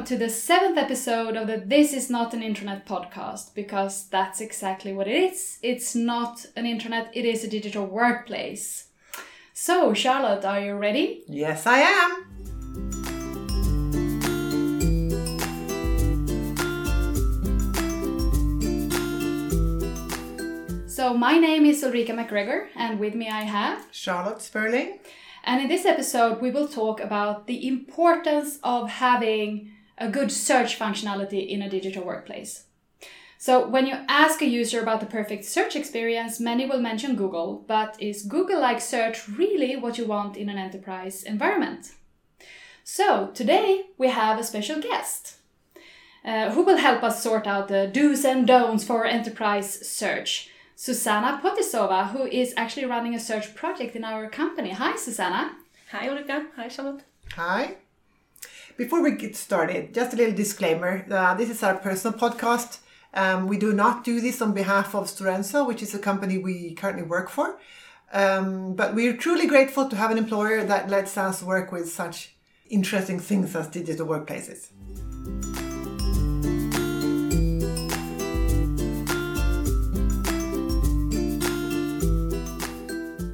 welcome to the seventh episode of the This Is Not an Intranet podcast, because that's exactly what it is. It's not an intranet, it is a digital workplace. So, Charlotte, are you ready? Yes, I am. So, my name is Ulrika McGregor, and with me I have Charlotte Sperling. And in this episode, we will talk about the importance of having a good search functionality in a digital workplace. So, when you ask a user about the perfect search experience, many will mention Google, but is Google like search really what you want in an enterprise environment? So, today we have a special guest uh, who will help us sort out the do's and don'ts for enterprise search. Susanna Potisova, who is actually running a search project in our company. Hi, Susanna. Hi, Ulrika. Hi, Charlotte. Hi. Before we get started, just a little disclaimer. Uh, this is our personal podcast. Um, we do not do this on behalf of Stora Enso, which is a company we currently work for. Um, but we're truly grateful to have an employer that lets us work with such interesting things as digital workplaces.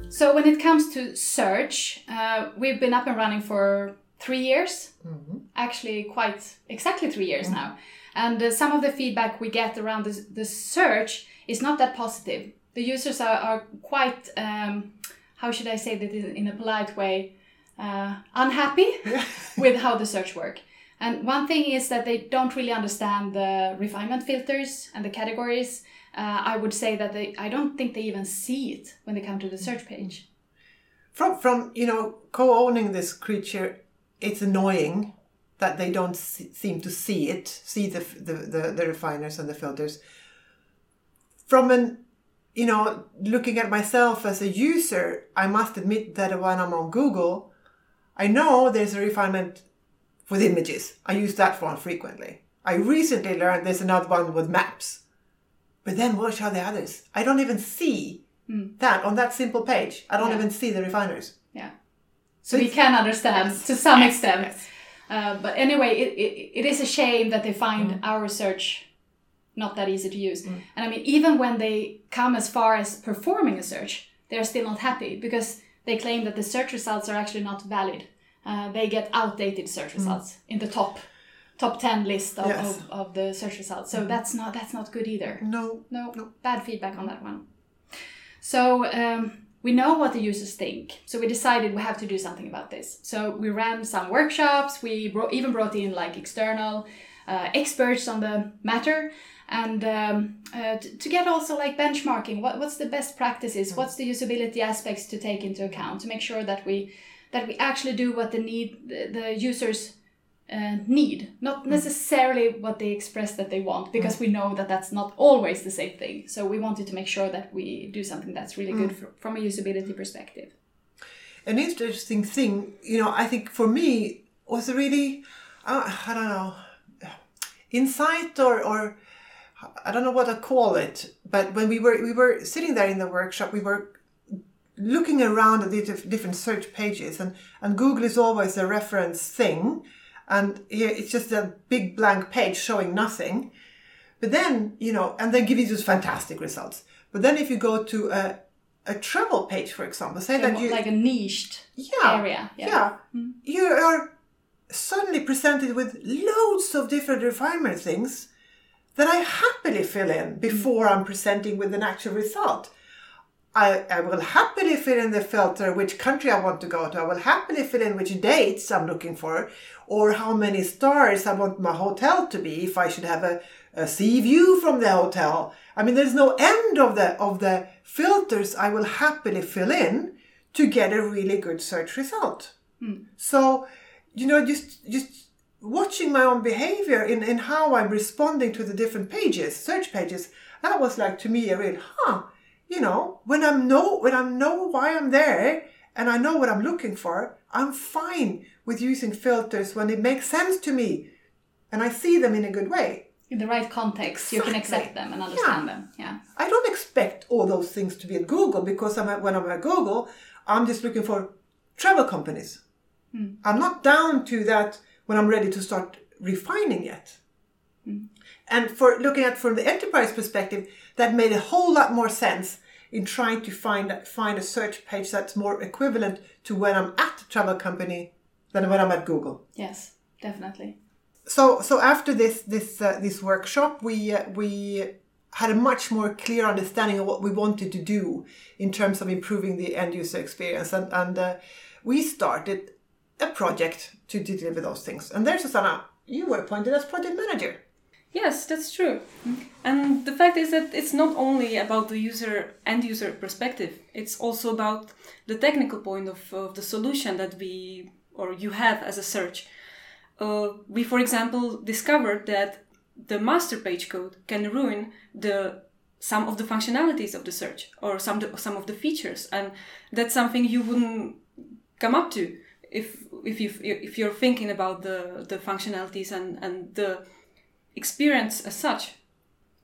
So when it comes to search, uh, we've been up and running for three years. Mm-hmm. Actually, quite exactly three years mm-hmm. now. And uh, some of the feedback we get around the, the search is not that positive. The users are, are quite, um, how should I say that in a polite way, uh, unhappy with how the search work. And one thing is that they don't really understand the refinement filters and the categories uh, I would say that they I don't think they even see it when they come to the search page. From from you know co-owning this creature, it's annoying that they don't see, seem to see it, see the, the the the refiners and the filters. From an you know looking at myself as a user, I must admit that when I'm on Google, I know there's a refinement with images. I use that one frequently. I recently learned there's another one with maps but then what are the others? I don't even see mm. that on that simple page. I don't yeah. even see the refiners. So, we can understand yes. to some yes. extent. Yes. Uh, but anyway, it, it, it is a shame that they find mm. our research not that easy to use. Mm. And I mean, even when they come as far as performing a search, they're still not happy because they claim that the search results are actually not valid. Uh, they get outdated search mm. results in the top top 10 list of, yes. of, of, the search results so mm. that's not that's not good either no no, no. bad feedback on that one so um, we know what the users think so we decided we have to do something about this. So we ran some workshops we brought, even brought in like external uh, experts on the matter and um, uh, to, to, get also like benchmarking what, what's the best practices what's the usability aspects to take into account to make sure that we that we actually do what the need the, the users uh, need, not mm. necessarily what they express that they want, because mm. we know that that's not always the same thing. So we wanted to make sure that we do something that's really mm. good for, from a usability perspective. An interesting thing, you know, I think for me was really, uh, I don't know, insight or or I don't know what I call it, but when we were we were sitting there in the workshop, we were looking around at the different search pages, and and Google is always a reference thing and here it's just a big blank page showing nothing. But then, you know, and they give you fantastic results. But then if you go to a, a travel page, for example, say so that you like a niched yeah, area, yeah, yeah mm. you are suddenly presented with loads of different refinement things that I happily fill in before mm. I'm presenting with an actual result. I, I will happily fill in the filter which country I want to go to. I will happily fill in which dates I'm looking for or how many stars I want my hotel to be if I should have a, a sea view from the hotel. I mean, there's no end of the, of the filters I will happily fill in to get a really good search result. Hmm. So, you know, just, just watching my own behavior in, in how I'm responding to the different pages, search pages, that was like to me a real, huh, you know, when I'm know when I know why I'm there and I know what I'm looking for, I'm fine with using filters when it makes sense to me and I see them in a good way. In the right context, you can accept them and understand yeah. them. Yeah. I don't expect all those things to be at Google because I'm at, when I'm at Google, I'm just looking for travel companies. Hmm. I'm not down to that when I'm ready to start refining yet. And for looking at from the enterprise perspective, that made a whole lot more sense in trying to find find a search page that's more equivalent to when I'm at the travel company than when I'm at Google. Yes, definitely. So so after this this uh, this workshop, we uh, we had a much more clear understanding of what we wanted to do in terms of improving the end user experience, and and uh, we started a project to deliver those things. And there, Susanna, you were appointed as project manager. Yes, that's true. And the fact is that it's not only about the user end user perspective, it's also about the technical point of, of the solution that we or you have as a search. Uh, we, for example, discovered that the master page code can ruin the some of the functionalities of the search or some some of the features, and that's something you wouldn't come up to if if you if you're thinking about the the functionalities and and the experience as such.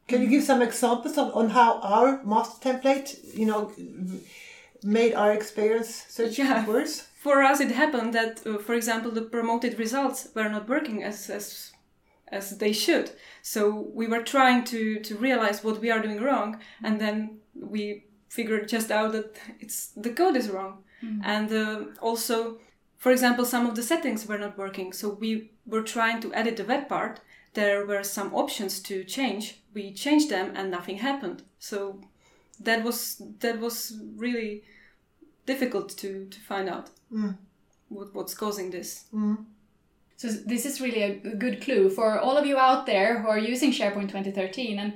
Can you give some examples on, on how our master template, you know, made our experience such Yeah. worse? For us, it happened that, uh, for example, the promoted results were not working as as as they should. So we were trying to to realize what we are doing wrong, and then we figured just out that it's the code is wrong, and uh, also, for example, some of the settings were not working. So we were trying to edit the web part. There were some options to change. We changed them, and nothing happened. So that was that was really difficult to to find out mm. what, what's causing this. Mm. So this is really a a good clue for all of you out there who are using SharePoint 2013 and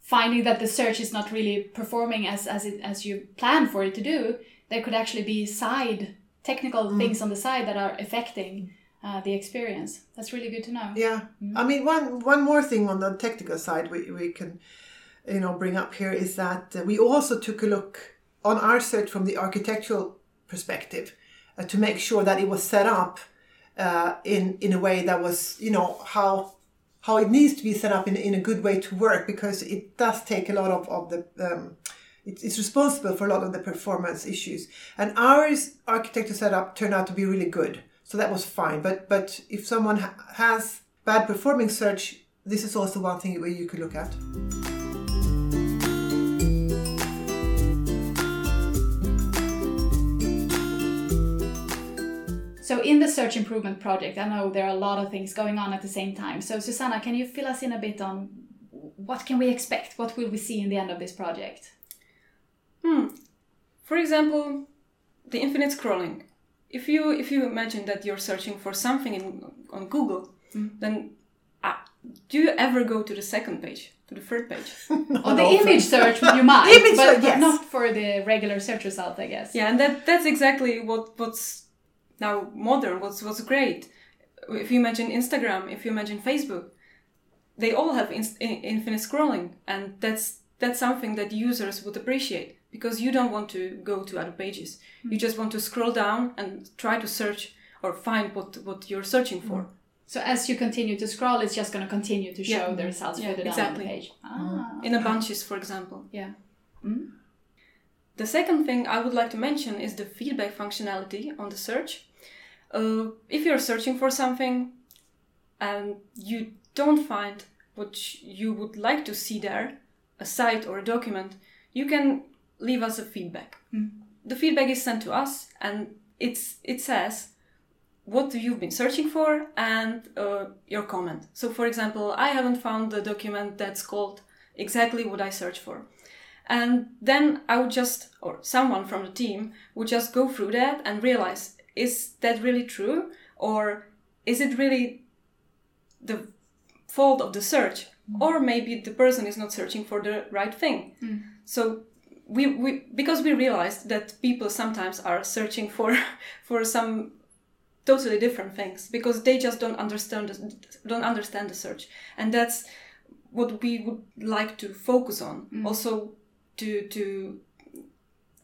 finding that the search is not really performing as as it as you plan for it to do. There could actually be side technical mm. things on the side that are affecting uh, the experience. That's really good to know. Yeah, I mean, one one more thing on the technical side we, we can, you know, bring up here is that uh, we also took a look on our search from the architectural perspective uh, to make sure that it was set up uh, in in a way that was, you know, how how it needs to be set up in, in a good way to work because it does take a lot of, of the um, it's, it's responsible for a lot of the performance issues and ours architecture setup turned out to be really good so that was fine but but if someone ha- has bad performing search this is also one thing where you could look at So in the search improvement project, I know there are a lot of things going on at the same time. So Susanna, can you fill us in a bit on what can we expect? What will we see in the end of this project? Hmm. For example, the infinite scrolling. If you if you imagine that you're searching for something in, on Google, then uh, do you ever go to the second page, to the third page? On the image search, you might, Image but, search, but not for the regular search result, I guess. yeah, and that that's exactly what what's now modern. What's what's great. If you imagine Instagram, if you imagine Facebook, they all have inst- in- infinite scrolling, and that's that's something that users would appreciate because you don't want to go to other pages. You just want to scroll down and try to search or find what what you're searching for. So as you continue to scroll, it's just going to continue to show Yeah. the results Yeah, further down exactly. on the page. Ah, in a bunches, for example. yeah. The second thing I would like to mention is the feedback functionality on the search. Uh, if you're searching for something and you don't find what you would like to see there, a site or a document, you can leave us a feedback. Hmm. The feedback is sent to us and it's it says what you've been searching for and uh, your comment. So, for example, I haven't found the document that's called exactly what I searched for. And then I would just, or someone from the team would just go through that and realize is that really true? Or is it really the fault of the search? Hmm. Or maybe the person is not searching for the right thing. Hmm. So we, we because we realized that people sometimes are searching for for some totally different things because they just don't understand the, don't understand the search. And that's what we would like to focus on. Mm. Also to to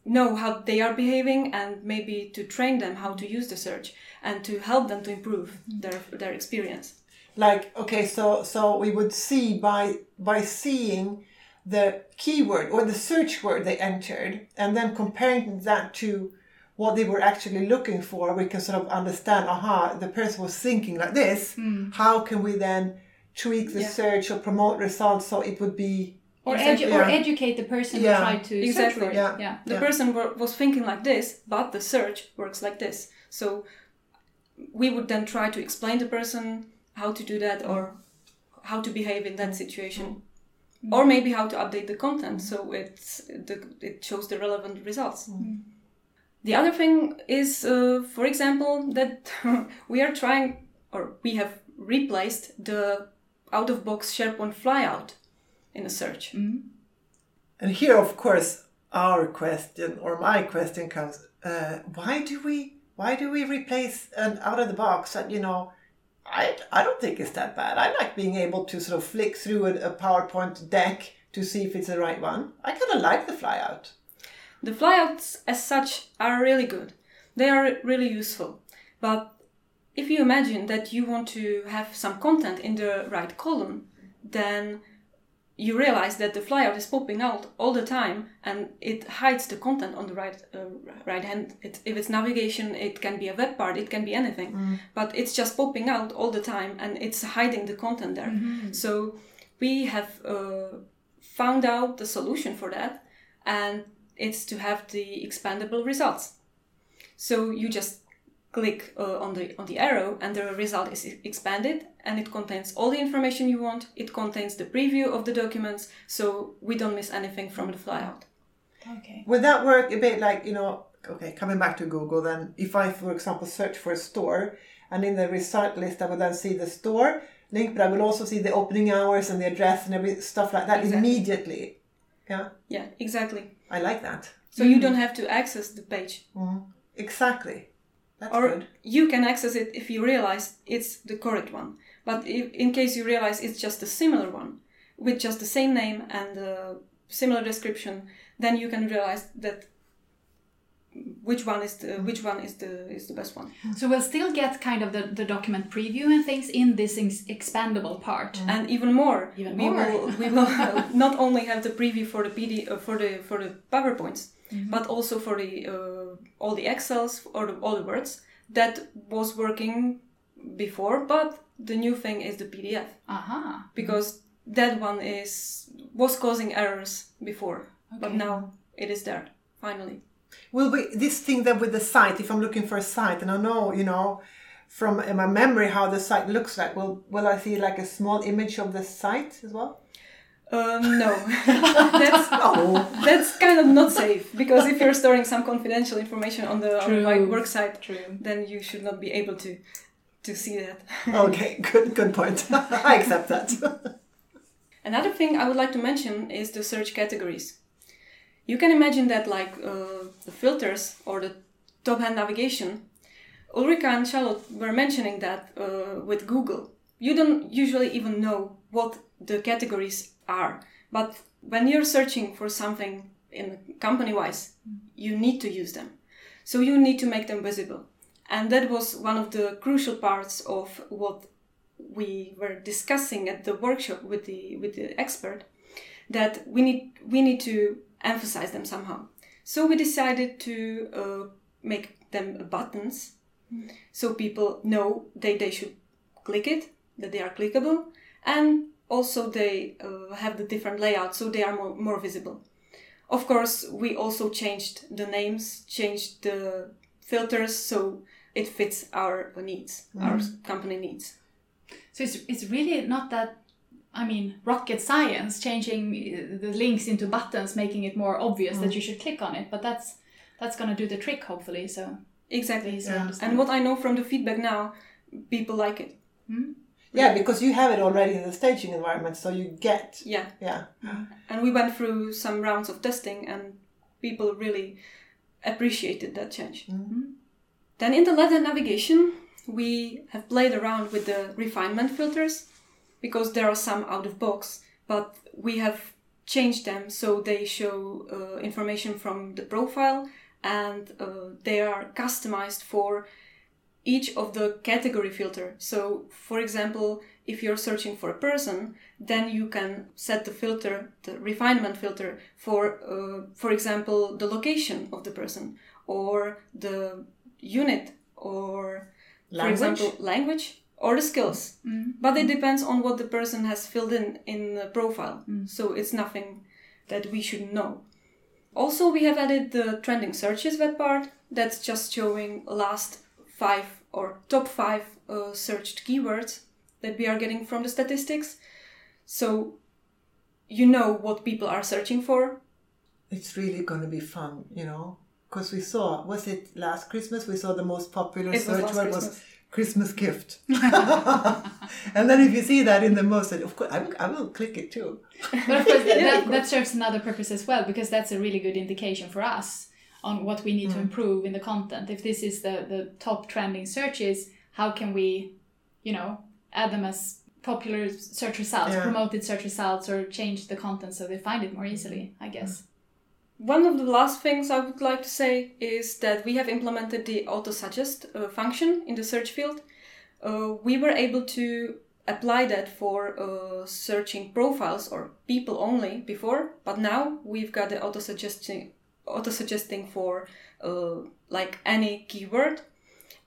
know how they are behaving and maybe to train them how to use the search and to help them to improve mm. their their experience. Like okay so so we would see by by seeing the keyword or the search word they entered and then comparing that to what they were actually looking for, we can sort of understand, aha, the person was thinking like this. Hmm. How can we then tweak the Yeah. search or promote results so it would be Or, Exactly, edu- or educate the person Yeah. who tried to search Exactly, for it. yeah. yeah. the Yeah. person were, was thinking like this, but the search works like this. So we would then try to explain the person how to do that or how to behave in that mm. situation. Mm. Or maybe how to update the content so it's the, it shows the relevant results. The other thing is, uh, for example, that we are trying or we have replaced the out of box SharePoint flyout in a search. And here, of course, our question or my question comes: uh, Why do we why do we replace an out of the box? And you know, I I don't think it's that bad. I like being able to sort of flick through a, a PowerPoint deck to see if it's the right one. I kind of like the flyout. The flyouts as such are really good. They are really useful. But if you imagine that you want to have some content in the right column, then you realize that the flyout is popping out all the time and it hides the content on the right uh, right hand. It, if it's navigation, it can be a web part, it can be anything, but it's just popping out all the time and it's hiding the content there. So we have uh, found out the solution for that, and it's to have the expandable results. So you just click uh, on the on the arrow, and the result is expanded, and it contains all the information you want. It contains the preview of the documents, so we don't miss anything from the flyout. Okay. Would that work a bit like you know? Okay, coming back to Google, then if I, for example, search for a store, and in the result list, I would then see the store link, but I will also see the opening hours and the address and every stuff like that Exactly. immediately. Yeah, Yeah, exactly. I like that. So you don't have to access the page, Exactly. That's or good. you can access it if you realize it's the correct one. But if, in case you realize it's just a similar one with just the same name and a similar description, then you can realize that which one is the which one is the is the best one. So we'll still get kind of the, the document preview and things in this ex- expandable part. And even more, Even we more. will we will not only have the preview for the PD uh, for the for the powerpoints, Mm-hmm. but also for the uh, all the excels or the, all the words that was working before. But the new thing is the PDF Aha. because that one is was causing errors before, but now it is there finally. Will we this thing that with the site? If I'm looking for a site and I know, you know, from my memory how the site looks like, will will I see like a small image of the site as well? Um, no, that's Oh, that's kind of not safe because if you're storing some confidential information on the, on True. right work site, True. then you should not be able to to see that. okay, good good point. I accept that. Another thing I would like to mention is the search categories. You can imagine that like uh, the filters or the top hand navigation. Ulrika and Charlotte were mentioning that uh, with Google. You don't usually even know what the categories are, but when you're searching for something in company wise, you need to use them. So you need to make them visible. And that was one of the crucial parts of what we were discussing at the workshop with the with the expert that we need we need to emphasize them somehow. So we decided to uh, make them buttons, so people know they they should click it, that they are clickable, and also they uh, have the different layout, so they are more, more visible. Of course, we also changed the names, changed the filters, so it fits our needs, our company needs. So it's, it's really not that, I mean, rocket science, changing uh, the links into buttons, making it more obvious that you should click on it. But that's that's going to do the trick, hopefully. So Exactly. easy to understand. And what I know from the feedback now, people like it. Yeah, because you have it already in the staging environment, so you get Yeah. yeah. And we went through some rounds of testing, and people really appreciated that change. Then in the letter navigation, we have played around with the refinement filters because there are some out of box, but we have changed them so they show uh, information from the profile and uh, they are customized for each of the category filter. So, for example, if you're searching for a person, then you can set the filter, the refinement filter, for, uh, for example, the location of the person, or the unit or for example language or the skills. But it depends on what the person has filled in in the profile. So it's nothing that we should know. Also we have added the trending searches web part that's just showing last five or top five uh, searched keywords that we are getting from the statistics so you know what people are searching for It's really going to be fun, you know, because we saw was it last Christmas? We saw the most popular It search last word was Christmas. Christmas gift. and then if you see that in the most, of course, I will, I will click it too. But of course, that, Yeah, that, of that serves another purpose as well because that's a really good indication for us on what we need to improve in the content. If this is the, the top trending searches, how can we, you know, add them as popular search results, Yeah. promoted search results, or change the content so they find it more easily, I guess. One of the last things I would like to say is that we have implemented the auto suggest uh, function in the search field. Uh, we were able to apply that for uh, searching profiles or people only before, but now we've got the auto suggesting auto suggesting for uh, like any keyword,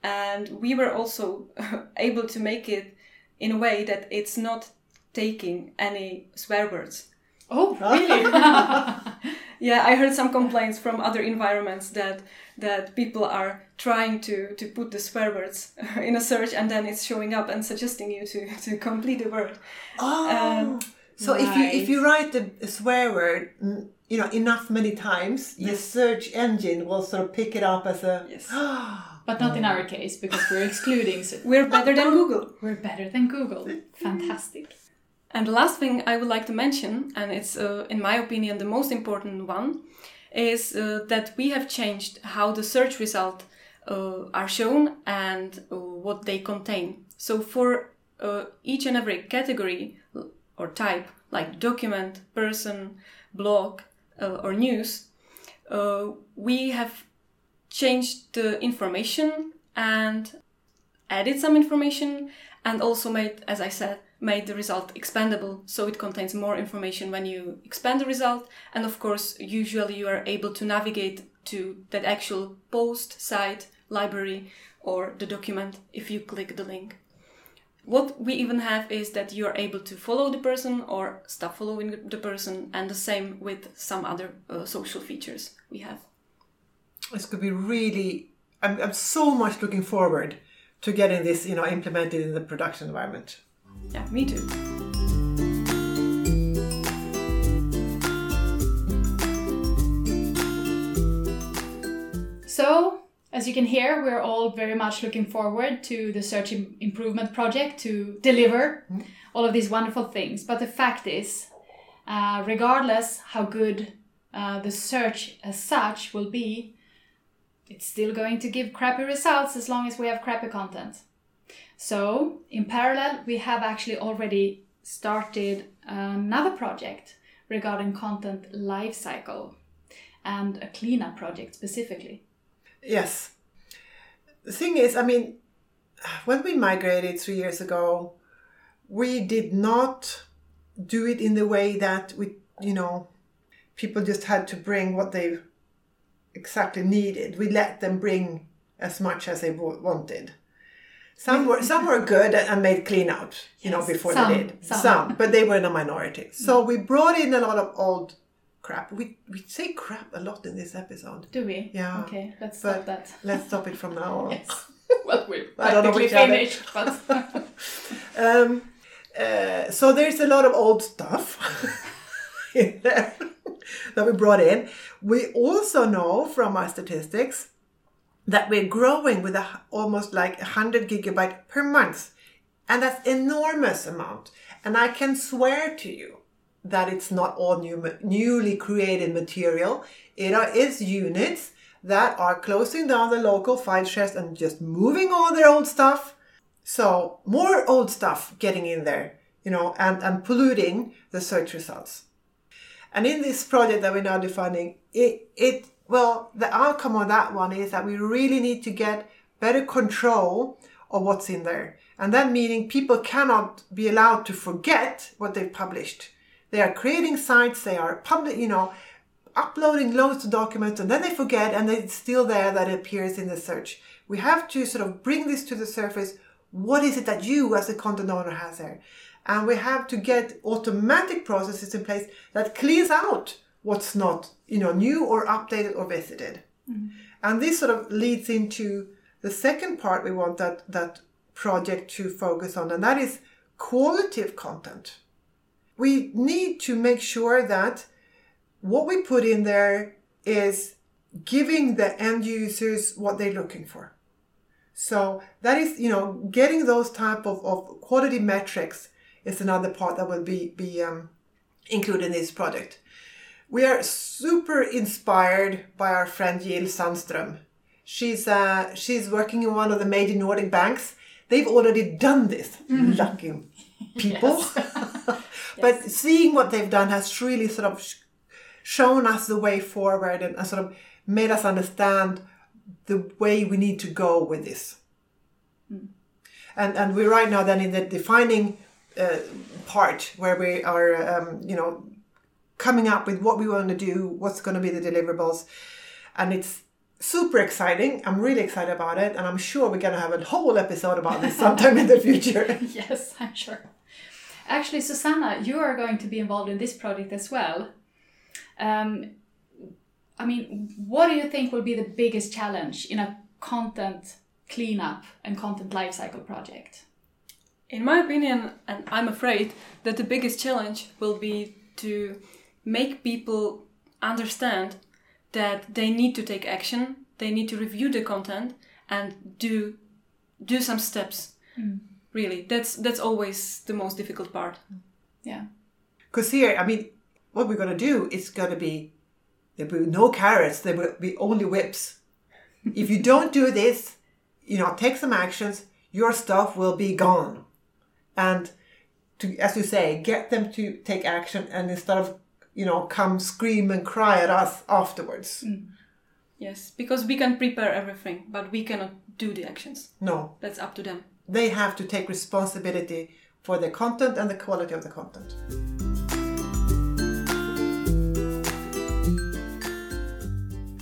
and we were also able to make it in a way that it's not taking any swear words. Oh, really? Yeah, I heard some complaints from other environments that that people are trying to to put the swear words in a search and then it's showing up and suggesting you to to complete the word. Oh, Um, so if you if you write the swear word, mm, you know, enough many times, the search engine will sort of pick it up as a Yes. but not in our case because we're excluding. So We're better than Google. we're better than Google. Fantastic. And the last thing I would like to mention, and it's uh, in my opinion the most important one, is uh, that we have changed how the search result uh, are shown and uh, what they contain. So for uh, each and every category or type, like document, person, blog, uh, or news, uh, we have changed the information and added some information and also made, as I said, made the result expandable. So it contains more information when you expand the result. And of course usually you are able to navigate to that actual post site library or the document if you click the link what we even have is that you are able to follow the person or stop following the person and the same with some other uh, social features we have This could be really. I'm, I'm so much looking forward to getting this, you know, implemented in the production environment. yeah me too So, as you can hear, we're all very much looking forward to the search improvement project to deliver all of these wonderful things. But the fact is, uh, regardless how good uh, the search as such will be, it's still going to give crappy results as long as we have crappy content. So, in parallel, we have actually already started another project regarding content lifecycle and a cleanup project specifically. Yes. The thing is, I mean, when we migrated three years ago, we did not do it in the way that we, you know, people just had to bring what they exactly needed. We let them bring as much as they wanted. Some were some were good and made clean out, you know, before some, they did. some. but they were in a minority. So we brought in a lot of old crap. We we say crap a lot in this episode. Do we? Yeah. Okay, let's stop that. let's stop it from now on. Yes. well, we're I don't know practically which other. finished, but Um, uh, so there's a lot of old stuff in there that we brought in. We also know from our statistics that we're growing with a, almost like 100 gigabyte per month. And that's enormous amount. And I can swear to you that it's not all new, newly created material. It are, is units that are closing down the local file shares and just moving all their old stuff so more old stuff getting in there, you know, and, and polluting the search results. And in this project that we're now defining, it, it well, the outcome of that one is that we really need to get better control of what's in there. And that meaning people cannot be allowed to forget what they've published. They are creating sites, they are public, you know, uploading loads of documents and then they forget and it's still there that it appears in the search. We have to sort of bring this to the surface. What is it that you as a content owner has there? And we have to get automatic processes in place that clears out what's not, you know, new or updated or visited. Mm-hmm. And this sort of leads into the second part we want that that project to focus on, and that is quality of content. We need to make sure that what we put in there is giving the end users what they're looking for. So that is, you know, getting those type of, of quality metrics is another part that will be be um, included in this project. We are super inspired by our friend Jill Sandström. She's uh, she's working in one of the major Nordic banks. They've already done this. Lucky people. but seeing what they've done has really sort of shown us the way forward and, sort of made us understand the way we need to go with this. And and we're right now then in the defining uh, part where we are, um, you know, coming up with what we want to do, what's going to be the deliverables, and it's super exciting. I'm really excited about it, and I'm sure we're going to have a whole episode about this sometime in the future. yes, I'm sure. Actually, Susanna, you are going to be involved in this project as well. Um, I mean, what do you think will be the biggest challenge in a content cleanup and content lifecycle project? In my opinion, and I'm afraid that the biggest challenge will be to make people understand that they need to take action, they need to review the content and do do some steps. Mm. Really, that's that's always the most difficult part. Yeah. Because here, I mean, what we're going to do is going to be there will be no carrots, there will be only whips. if you don't do this, you know, take some actions, your stuff will be gone. And to, as you say, get them to take action and instead of, you know, come scream and cry at us afterwards. Yes, because we can prepare everything, but we cannot do the actions. No, That's up to them. they have to take responsibility for the content and the quality of the content.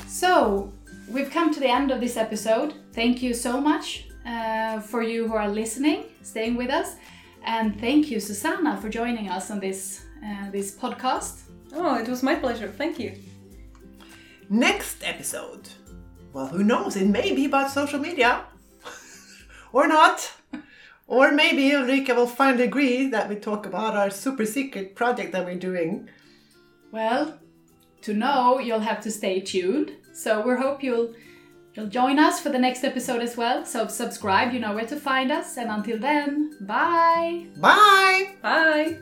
So, we've come to the end of this episode. Thank you so much uh, for you who are listening, staying with us. And thank you, Susanna, for joining us on this, uh, this podcast. Oh, it was my pleasure. Thank you. Next episode, well, who knows? It may be about social media. or not. Or maybe Ulrika will finally agree that we talk about our super secret project that we're doing. Well, to know, you'll have to stay tuned. So we hope you'll you'll join us for the next episode as well. So subscribe, you know where to find us. And until then, bye. Bye! Bye.